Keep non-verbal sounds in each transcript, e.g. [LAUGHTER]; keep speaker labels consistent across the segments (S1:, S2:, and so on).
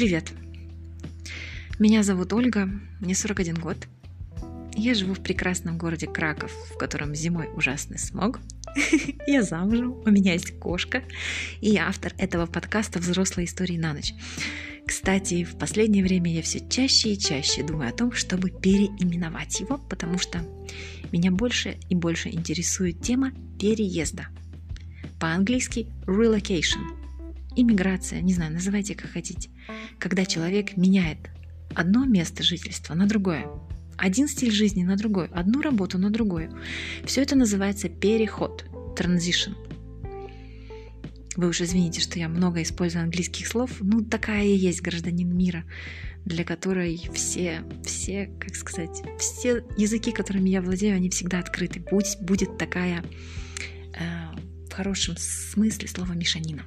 S1: Привет! Меня зовут Ольга, мне 41 год. Я живу в прекрасном городе Краков, в котором зимой ужасный смог. [LAUGHS] Я замужем, у меня есть кошка, и я автор этого подкаста «Взрослые истории на ночь». Кстати, в последнее время я все чаще и чаще думаю о том, чтобы переименовать его, потому что меня больше и больше интересует тема переезда. По-английски relocation. Иммиграция, не знаю, называйте как хотите. Когда человек меняет одно место жительства на другое, один стиль жизни на другой, одну работу на другую. Все это называется переход, transition. Вы уж извините, что я много использую английских слов. Ну, такая я есть гражданин мира, для которой все, все, как сказать, все языки, которыми я владею, они всегда открыты. Будь, будет такая э, в хорошем смысле слова мешанина.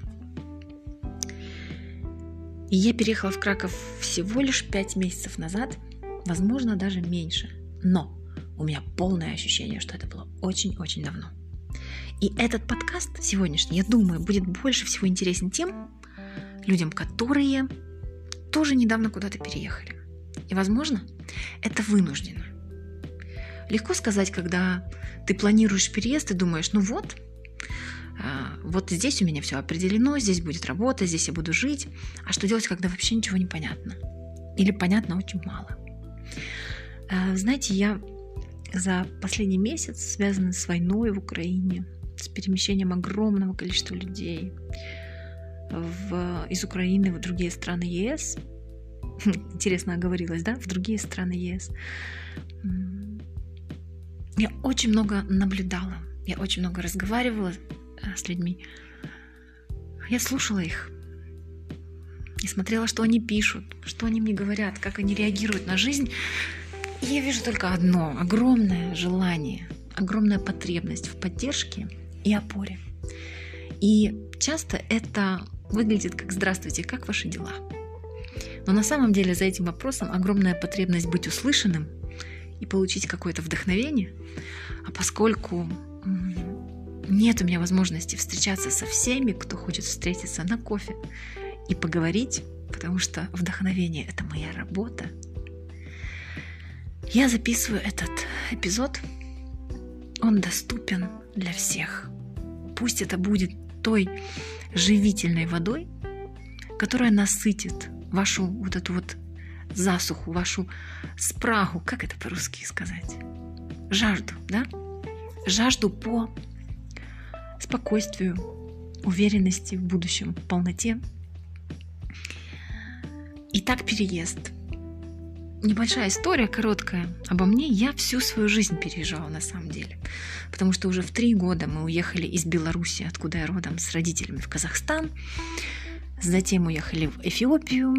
S1: И я переехала в Краков всего лишь пять месяцев назад, возможно, даже меньше. Но у меня полное ощущение, что это было очень-очень давно. И этот подкаст сегодняшний, я думаю, будет больше всего интересен тем людям, которые тоже недавно куда-то переехали. И, возможно, это вынуждено. Легко сказать, когда ты планируешь переезд и думаешь, ну вот, а, вот здесь у меня все определено, здесь будет работа, здесь я буду жить. А что делать, когда вообще ничего не понятно? Или понятно очень мало? А, знаете, я за последний месяц, связанный с войной в Украине, с перемещением огромного количества людей в, из Украины в другие страны ЕС. [LAUGHS] Интересно оговорилась, да? В другие страны ЕС. Я очень много наблюдала, я очень много разговаривала э, с людьми. Я слушала их и смотрела, что они пишут, что они мне говорят, как они реагируют на жизнь. И я вижу только одно огромное желание, огромная потребность в поддержке – и опоре. И часто это выглядит как «Здравствуйте, как ваши дела?». Но на самом деле за этим вопросом огромная потребность быть услышанным и получить какое-то вдохновение. А поскольку нет у меня возможности встречаться со всеми, кто хочет встретиться на кофе и поговорить, потому что вдохновение – это моя работа, я записываю этот эпизод. Он доступен для всех. Пусть это будет той живительной водой, которая насытит вашу вот эту вот засуху, вашу спрагу, как это по-русски сказать? Жажду, да? Жажду по спокойствию, уверенности в будущем, полноте. Итак, переезд – небольшая история, короткая, обо мне. Я всю свою жизнь переезжала на самом деле. Потому что уже в три года мы уехали из Беларуси, откуда я родом, с родителями в Казахстан. Затем уехали в Эфиопию.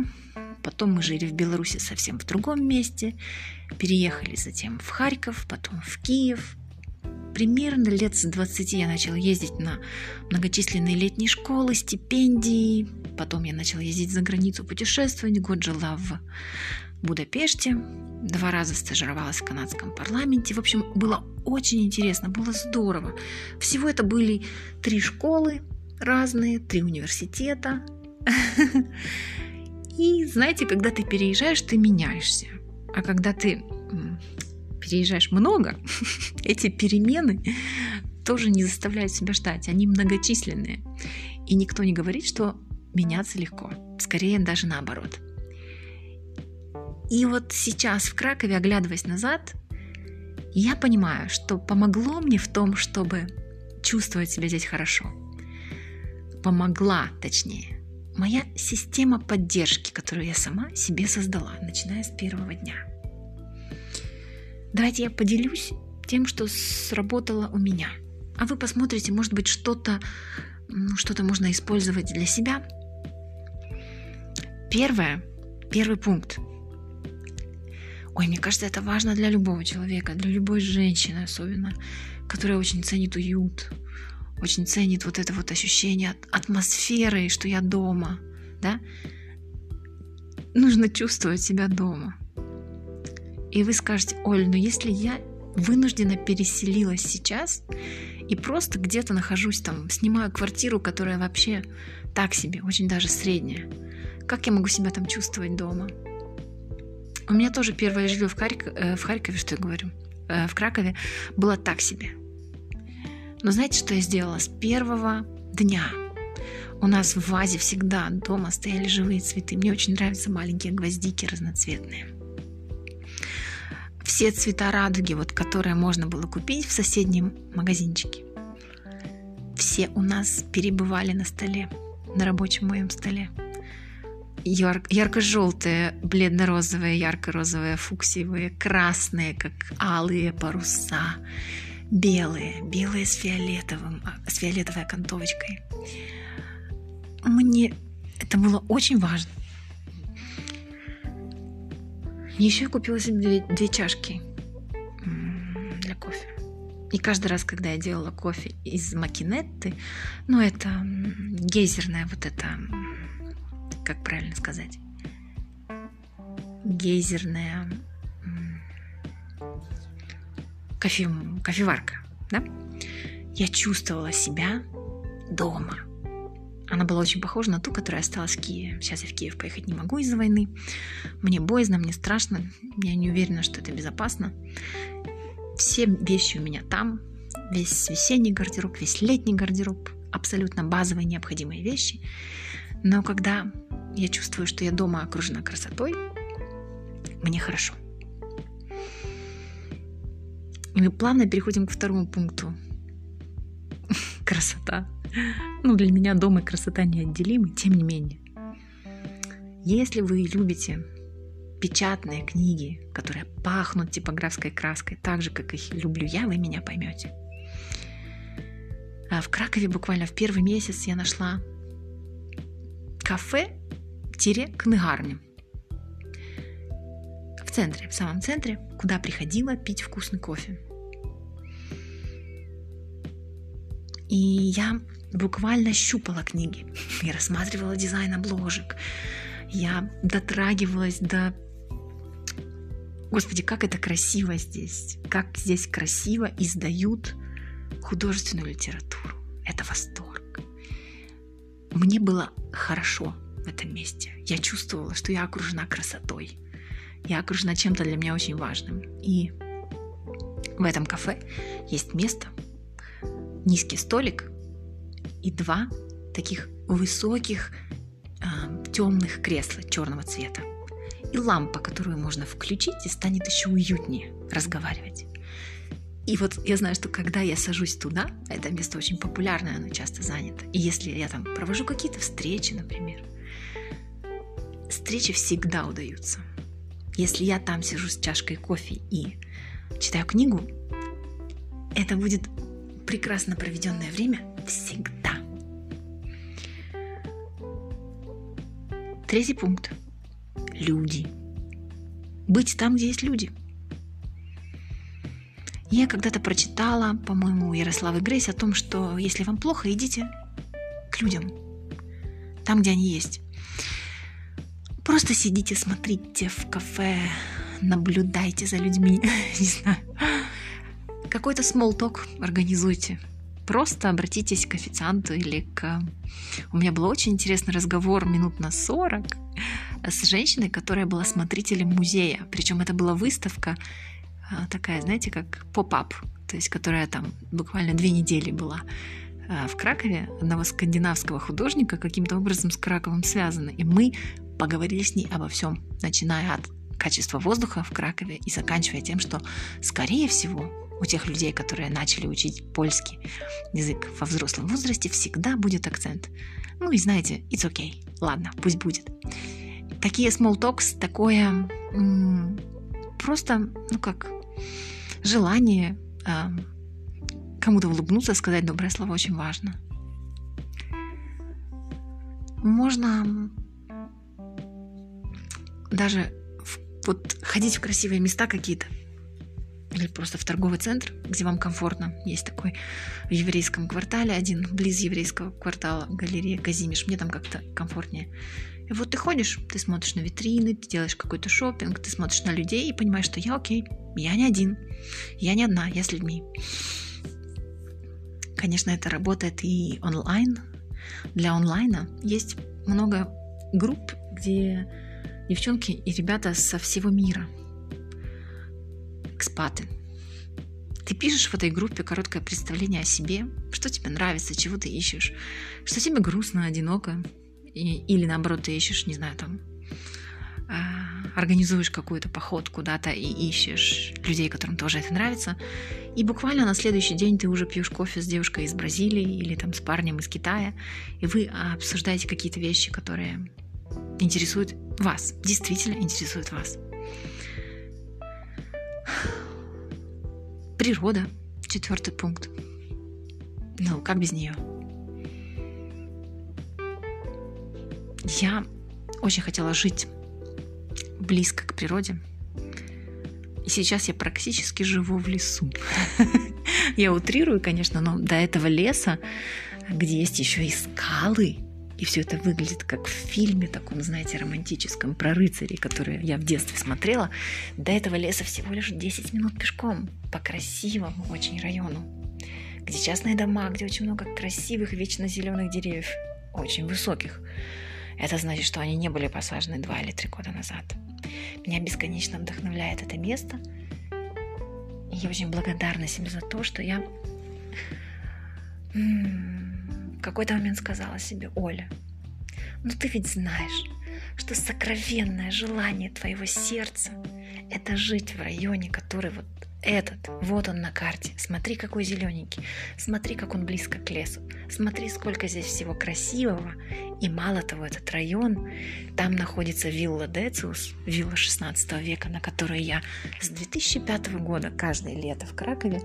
S1: Потом мы жили в Беларуси совсем в другом месте. Переехали затем в Харьков, потом в Киев. Примерно лет с 20 я начала ездить на многочисленные летние школы, стипендии. Потом я начала ездить за границу путешествовать. Год жила в Будапеште, два раза стажировалась в канадском парламенте. В общем, было очень интересно, было здорово. Всего это были три школы разные, три университета. [LAUGHS] И знаете, когда ты переезжаешь, ты меняешься. А когда ты переезжаешь много, [LAUGHS] эти перемены тоже не заставляют себя ждать. Они многочисленные. И никто не говорит, что меняться легко. Скорее даже наоборот. И вот сейчас в Кракове, оглядываясь назад, я понимаю, что помогло мне в том, чтобы чувствовать себя здесь хорошо. Помогла, точнее, моя система поддержки, которую я сама себе создала, начиная с первого дня. Давайте я поделюсь тем, что сработало у меня. А вы посмотрите, может быть, что-то что-то можно использовать для себя. Первое, первый пункт – Ой, мне кажется, это важно для любого человека, для любой женщины особенно, которая очень ценит уют, очень ценит вот это вот ощущение атмосферы, что я дома, да? Нужно чувствовать себя дома. И вы скажете, Оль, но если я вынуждена переселилась сейчас, и просто где-то нахожусь там, снимаю квартиру, которая вообще так себе, очень даже средняя. Как я могу себя там чувствовать дома? У меня тоже первое жилье в, Харьков, э, в Харькове, что я говорю, э, в Кракове, было так себе. Но знаете, что я сделала? С первого дня у нас в вазе всегда дома стояли живые цветы. Мне очень нравятся маленькие гвоздики разноцветные. Все цвета радуги, вот, которые можно было купить в соседнем магазинчике, все у нас перебывали на столе, на рабочем моем столе. Яр- ярко-желтые, бледно-розовые, ярко-розовые, фуксиевые, красные, как алые паруса, белые, белые с фиолетовым, а, с фиолетовой окантовочкой. Мне это было очень важно. Еще я купила себе две, две чашки для кофе. И каждый раз, когда я делала кофе из макинетты, ну это гейзерная вот это, как правильно сказать, гейзерная кофе, кофеварка, да? Я чувствовала себя дома – она была очень похожа на ту, которая осталась в Киеве. Сейчас я в Киев поехать не могу из-за войны. Мне боязно, мне страшно. Я не уверена, что это безопасно. Все вещи у меня там. Весь весенний гардероб, весь летний гардероб. Абсолютно базовые необходимые вещи. Но когда я чувствую, что я дома окружена красотой, мне хорошо. И мы плавно переходим к второму пункту. [LAUGHS] Красота. Ну, для меня дом и красота неотделимы, тем не менее. Если вы любите печатные книги, которые пахнут типографской краской, так же, как их люблю я, вы меня поймете. А в Кракове буквально в первый месяц я нашла кафе-кныгарню. В центре, в самом центре, куда приходила пить вкусный кофе. И я буквально щупала книги. Я рассматривала дизайн обложек. Я дотрагивалась до... Господи, как это красиво здесь. Как здесь красиво издают художественную литературу. Это восторг. Мне было хорошо в этом месте. Я чувствовала, что я окружена красотой. Я окружена чем-то для меня очень важным. И в этом кафе есть место, низкий столик, и два таких высоких э, темных кресла черного цвета. И лампа, которую можно включить, и станет еще уютнее разговаривать. И вот я знаю, что когда я сажусь туда, это место очень популярное, оно часто занято. И если я там провожу какие-то встречи, например, встречи всегда удаются. Если я там сижу с чашкой кофе и читаю книгу, это будет прекрасно проведенное время всегда. Третий пункт. Люди. Быть там, где есть люди. Я когда-то прочитала, по-моему, у Ярославы Грейс о том, что если вам плохо, идите к людям. Там, где они есть. Просто сидите, смотрите в кафе, наблюдайте за людьми, [LAUGHS] не знаю. Какой-то talk организуйте. Просто обратитесь к официанту или к... У меня был очень интересный разговор минут на 40 с женщиной, которая была смотрителем музея. Причем это была выставка а, такая, знаете, как поп-ап, то есть которая там буквально две недели была а, в Кракове, одного скандинавского художника, каким-то образом с Краковом связана. И мы поговорили с ней обо всем, начиная от качества воздуха в Кракове и заканчивая тем, что, скорее всего, у тех людей, которые начали учить польский язык во взрослом возрасте, всегда будет акцент. Ну и знаете, it's okay. Ладно, пусть будет. Такие small talks, такое м- просто, ну как, желание э, кому-то улыбнуться, сказать доброе слово очень важно. Можно даже в, вот ходить в красивые места какие-то, или просто в торговый центр, где вам комфортно. Есть такой в еврейском квартале один, близ еврейского квартала, галерея Казимиш. Мне там как-то комфортнее. И вот ты ходишь, ты смотришь на витрины, ты делаешь какой-то шопинг, ты смотришь на людей и понимаешь, что я окей, я не один, я не одна, я с людьми. Конечно, это работает и онлайн. Для онлайна есть много групп, где девчонки и ребята со всего мира. Экспаты. Ты пишешь в этой группе короткое представление о себе, что тебе нравится, чего ты ищешь, что тебе грустно, одиноко, и, или наоборот ты ищешь, не знаю, там, э, организуешь какой-то поход куда-то и ищешь людей, которым тоже это нравится, и буквально на следующий день ты уже пьешь кофе с девушкой из Бразилии или там с парнем из Китая, и вы обсуждаете какие-то вещи, которые интересуют вас, действительно интересуют вас. Природа, четвертый пункт. Ну, как без нее? Я очень хотела жить близко к природе. И сейчас я практически живу в лесу. [LAUGHS] Я утрирую, конечно, но до этого леса, где есть еще и скалы, и все это выглядит как в фильме таком, знаете, романтическом про рыцарей, которые я в детстве смотрела. До этого леса всего лишь 10 минут пешком по красивому очень району, где частные дома, где очень много красивых вечно зеленых деревьев, очень высоких. Это значит, что они не были посажены два или три года назад. Меня бесконечно вдохновляет это место. И я очень благодарна себе за то, что я какой-то момент сказала себе, Оля, ну ты ведь знаешь, что сокровенное желание твоего сердца – это жить в районе, который вот этот, вот он на карте. Смотри, какой зелененький. Смотри, как он близко к лесу. Смотри, сколько здесь всего красивого. И мало того, этот район, там находится вилла Дециус, вилла 16 века, на которой я с 2005 года каждое лето в Кракове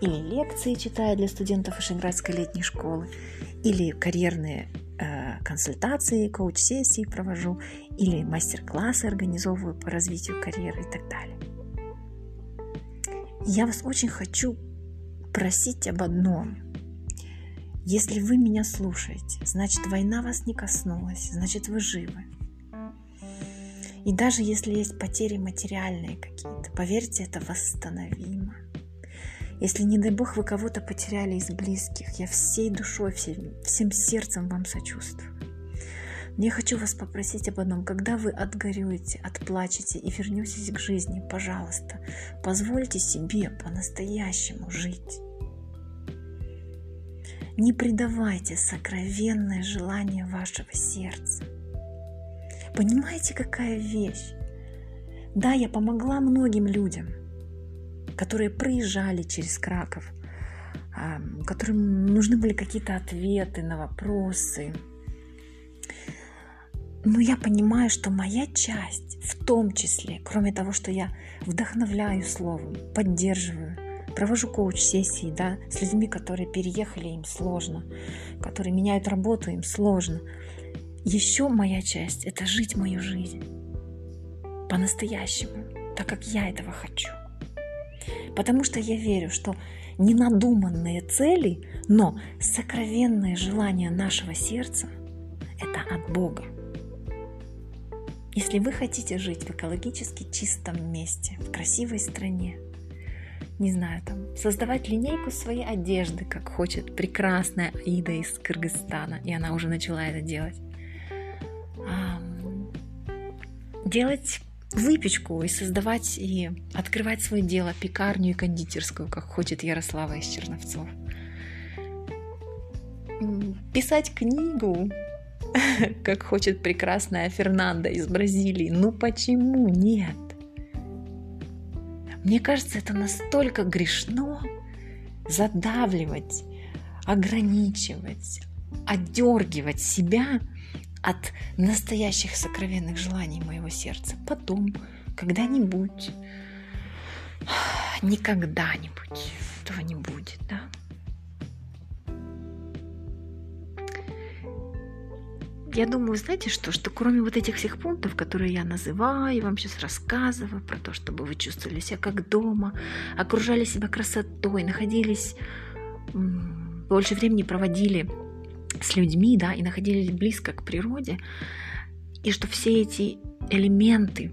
S1: или лекции читаю для студентов Вышеградской летней школы, или карьерные консультации, коуч-сессии провожу, или мастер-классы организовываю по развитию карьеры и так далее. Я вас очень хочу просить об одном. Если вы меня слушаете, значит война вас не коснулась, значит вы живы. И даже если есть потери материальные какие-то, поверьте, это восстановимо. Если, не дай бог, вы кого-то потеряли из близких, я всей душой, всем, всем сердцем вам сочувствую. Но я хочу вас попросить об одном. Когда вы отгорюете, отплачете и вернетесь к жизни, пожалуйста, позвольте себе по-настоящему жить. Не предавайте сокровенное желание вашего сердца. Понимаете, какая вещь? Да, я помогла многим людям, которые проезжали через Краков, которым нужны были какие-то ответы на вопросы, но я понимаю, что моя часть, в том числе, кроме того, что я вдохновляю словом, поддерживаю, провожу коуч-сессии да, с людьми, которые переехали, им сложно, которые меняют работу, им сложно. Еще моя часть – это жить мою жизнь по-настоящему, так как я этого хочу. Потому что я верю, что ненадуманные цели, но сокровенное желание нашего сердца – это от Бога. Если вы хотите жить в экологически чистом месте, в красивой стране, не знаю, там, создавать линейку своей одежды, как хочет прекрасная Аида из Кыргызстана, и она уже начала это делать. Делать выпечку и создавать и открывать свое дело, пекарню и кондитерскую, как хочет Ярослава из Черновцов. Писать книгу, [LAUGHS] как хочет прекрасная Фернанда из Бразилии. Ну почему нет? Мне кажется, это настолько грешно задавливать, ограничивать, отдергивать себя от настоящих сокровенных желаний моего сердца. Потом, когда-нибудь, никогда-нибудь этого не будет, да? я думаю, знаете что, что кроме вот этих всех пунктов, которые я называю, вам сейчас рассказываю про то, чтобы вы чувствовали себя как дома, окружали себя красотой, находились, больше времени проводили с людьми, да, и находились близко к природе, и что все эти элементы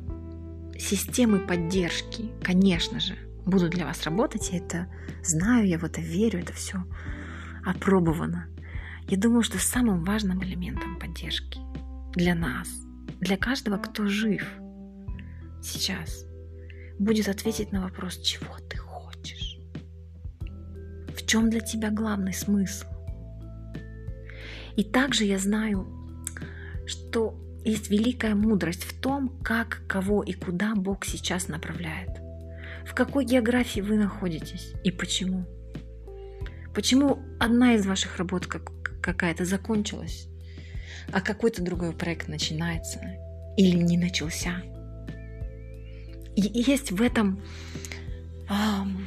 S1: системы поддержки, конечно же, будут для вас работать, я это знаю, я в это верю, это все опробовано. Я думаю, что самым важным элементом поддержки для нас, для каждого, кто жив сейчас, будет ответить на вопрос, чего ты хочешь. В чем для тебя главный смысл? И также я знаю, что есть великая мудрость в том, как, кого и куда Бог сейчас направляет. В какой географии вы находитесь и почему. Почему одна из ваших работ как, какая-то закончилась, а какой-то другой проект начинается или не начался. И есть в этом эм,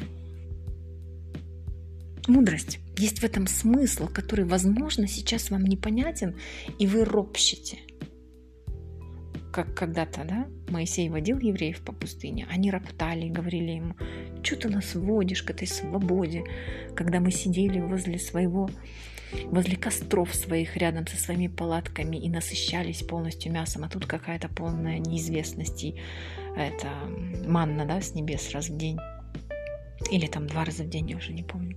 S1: мудрость, есть в этом смысл, который, возможно, сейчас вам непонятен, и вы ропщите – как когда-то, да, Моисей водил евреев по пустыне, они роптали и говорили ему, что ты нас водишь к этой свободе, когда мы сидели возле своего, возле костров своих, рядом со своими палатками и насыщались полностью мясом, а тут какая-то полная неизвестность, и это манна, да, с небес раз в день, или там два раза в день, я уже не помню.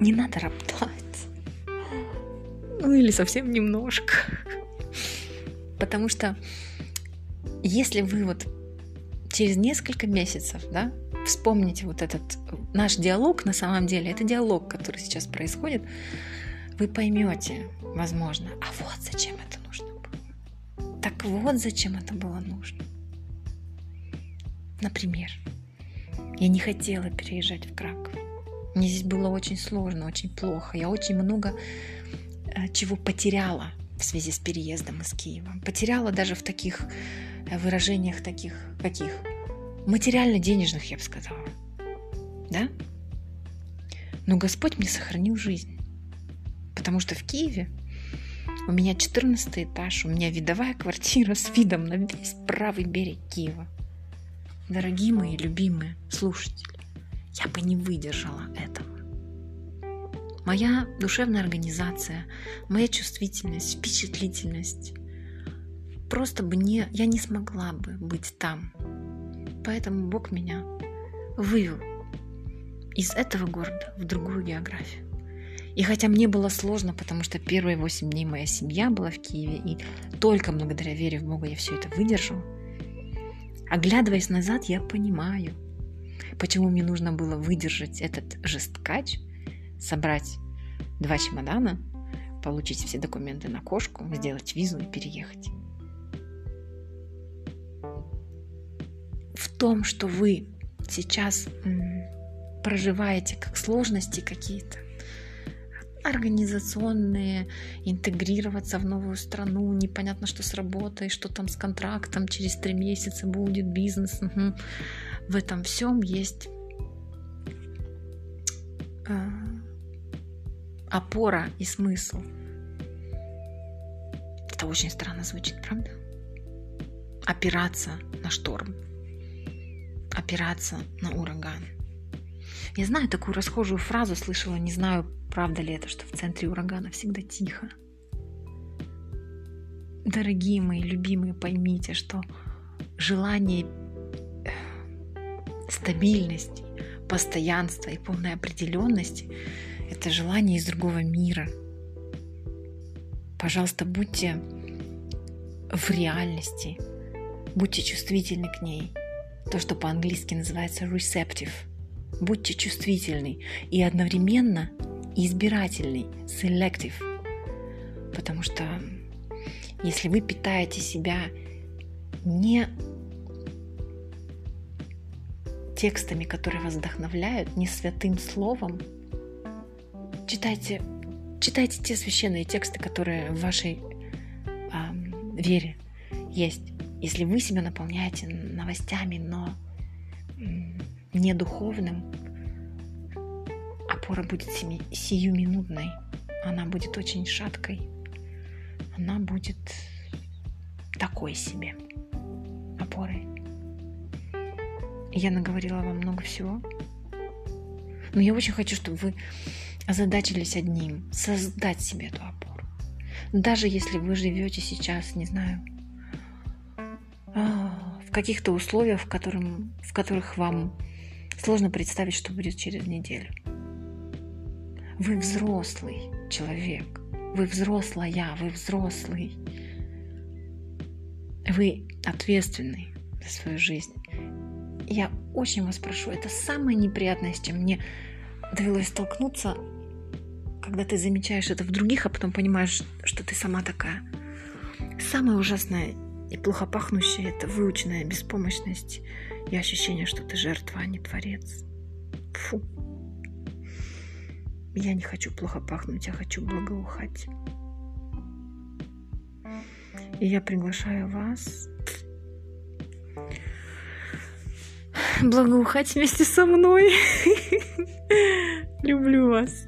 S1: Не надо роптать ну или совсем немножко. Потому что если вы вот через несколько месяцев, да, вспомните вот этот наш диалог на самом деле, это диалог, который сейчас происходит, вы поймете, возможно, а вот зачем это нужно было. Так вот зачем это было нужно. Например, я не хотела переезжать в Краков. Мне здесь было очень сложно, очень плохо. Я очень много Э, чего потеряла в связи с переездом из Киева. Потеряла даже в таких э, выражениях, таких каких? Материально-денежных, я бы сказала. Да? Но Господь мне сохранил жизнь. Потому что в Киеве у меня 14 этаж, у меня видовая квартира с видом на весь правый берег Киева. Дорогие мои любимые слушатели, я бы не выдержала этого моя душевная организация, моя чувствительность, впечатлительность. Просто бы не, я не смогла бы быть там. Поэтому Бог меня вывел из этого города в другую географию. И хотя мне было сложно, потому что первые восемь дней моя семья была в Киеве, и только благодаря вере в Бога я все это выдержала, оглядываясь назад, я понимаю, почему мне нужно было выдержать этот жесткач, собрать два чемодана, получить все документы на кошку, сделать визу и переехать. В том, что вы сейчас проживаете как сложности какие-то, организационные, интегрироваться в новую страну, непонятно, что с работой, что там с контрактом, через три месяца будет бизнес. Угу. В этом всем есть а, опора и смысл. Это очень странно звучит, правда? Опираться на шторм, опираться на ураган. Я знаю такую расхожую фразу, слышала, не знаю, правда ли это, что в центре урагана всегда тихо. Дорогие мои любимые, поймите, что желание э, стабильности, постоянства и полной определенности это желание из другого мира. Пожалуйста, будьте в реальности, будьте чувствительны к ней. То, что по-английски называется receptive. Будьте чувствительны и одновременно избирательный, selective. Потому что если вы питаете себя не текстами, которые вас вдохновляют, не святым словом, читайте, читайте те священные тексты, которые в вашей э, вере есть. Если вы себя наполняете новостями, но не духовным, опора будет сиюминутной, она будет очень шаткой, она будет такой себе опорой. Я наговорила вам много всего, но я очень хочу, чтобы вы озадачились одним – создать себе эту опору. Даже если вы живете сейчас, не знаю, а, в каких-то условиях, в, котором, в которых вам Сложно представить, что будет через неделю. Вы взрослый человек. Вы взрослая, вы взрослый. Вы ответственный за свою жизнь. Я очень вас прошу, это самое неприятное, с чем мне довелось столкнуться, когда ты замечаешь это в других, а потом понимаешь, что ты сама такая. Самое ужасное и плохо пахнущее – это выученная беспомощность и ощущение, что ты жертва, а не творец. Фу. Я не хочу плохо пахнуть, я хочу благоухать. И я приглашаю вас благоухать вместе со мной. [LAUGHS] Люблю вас.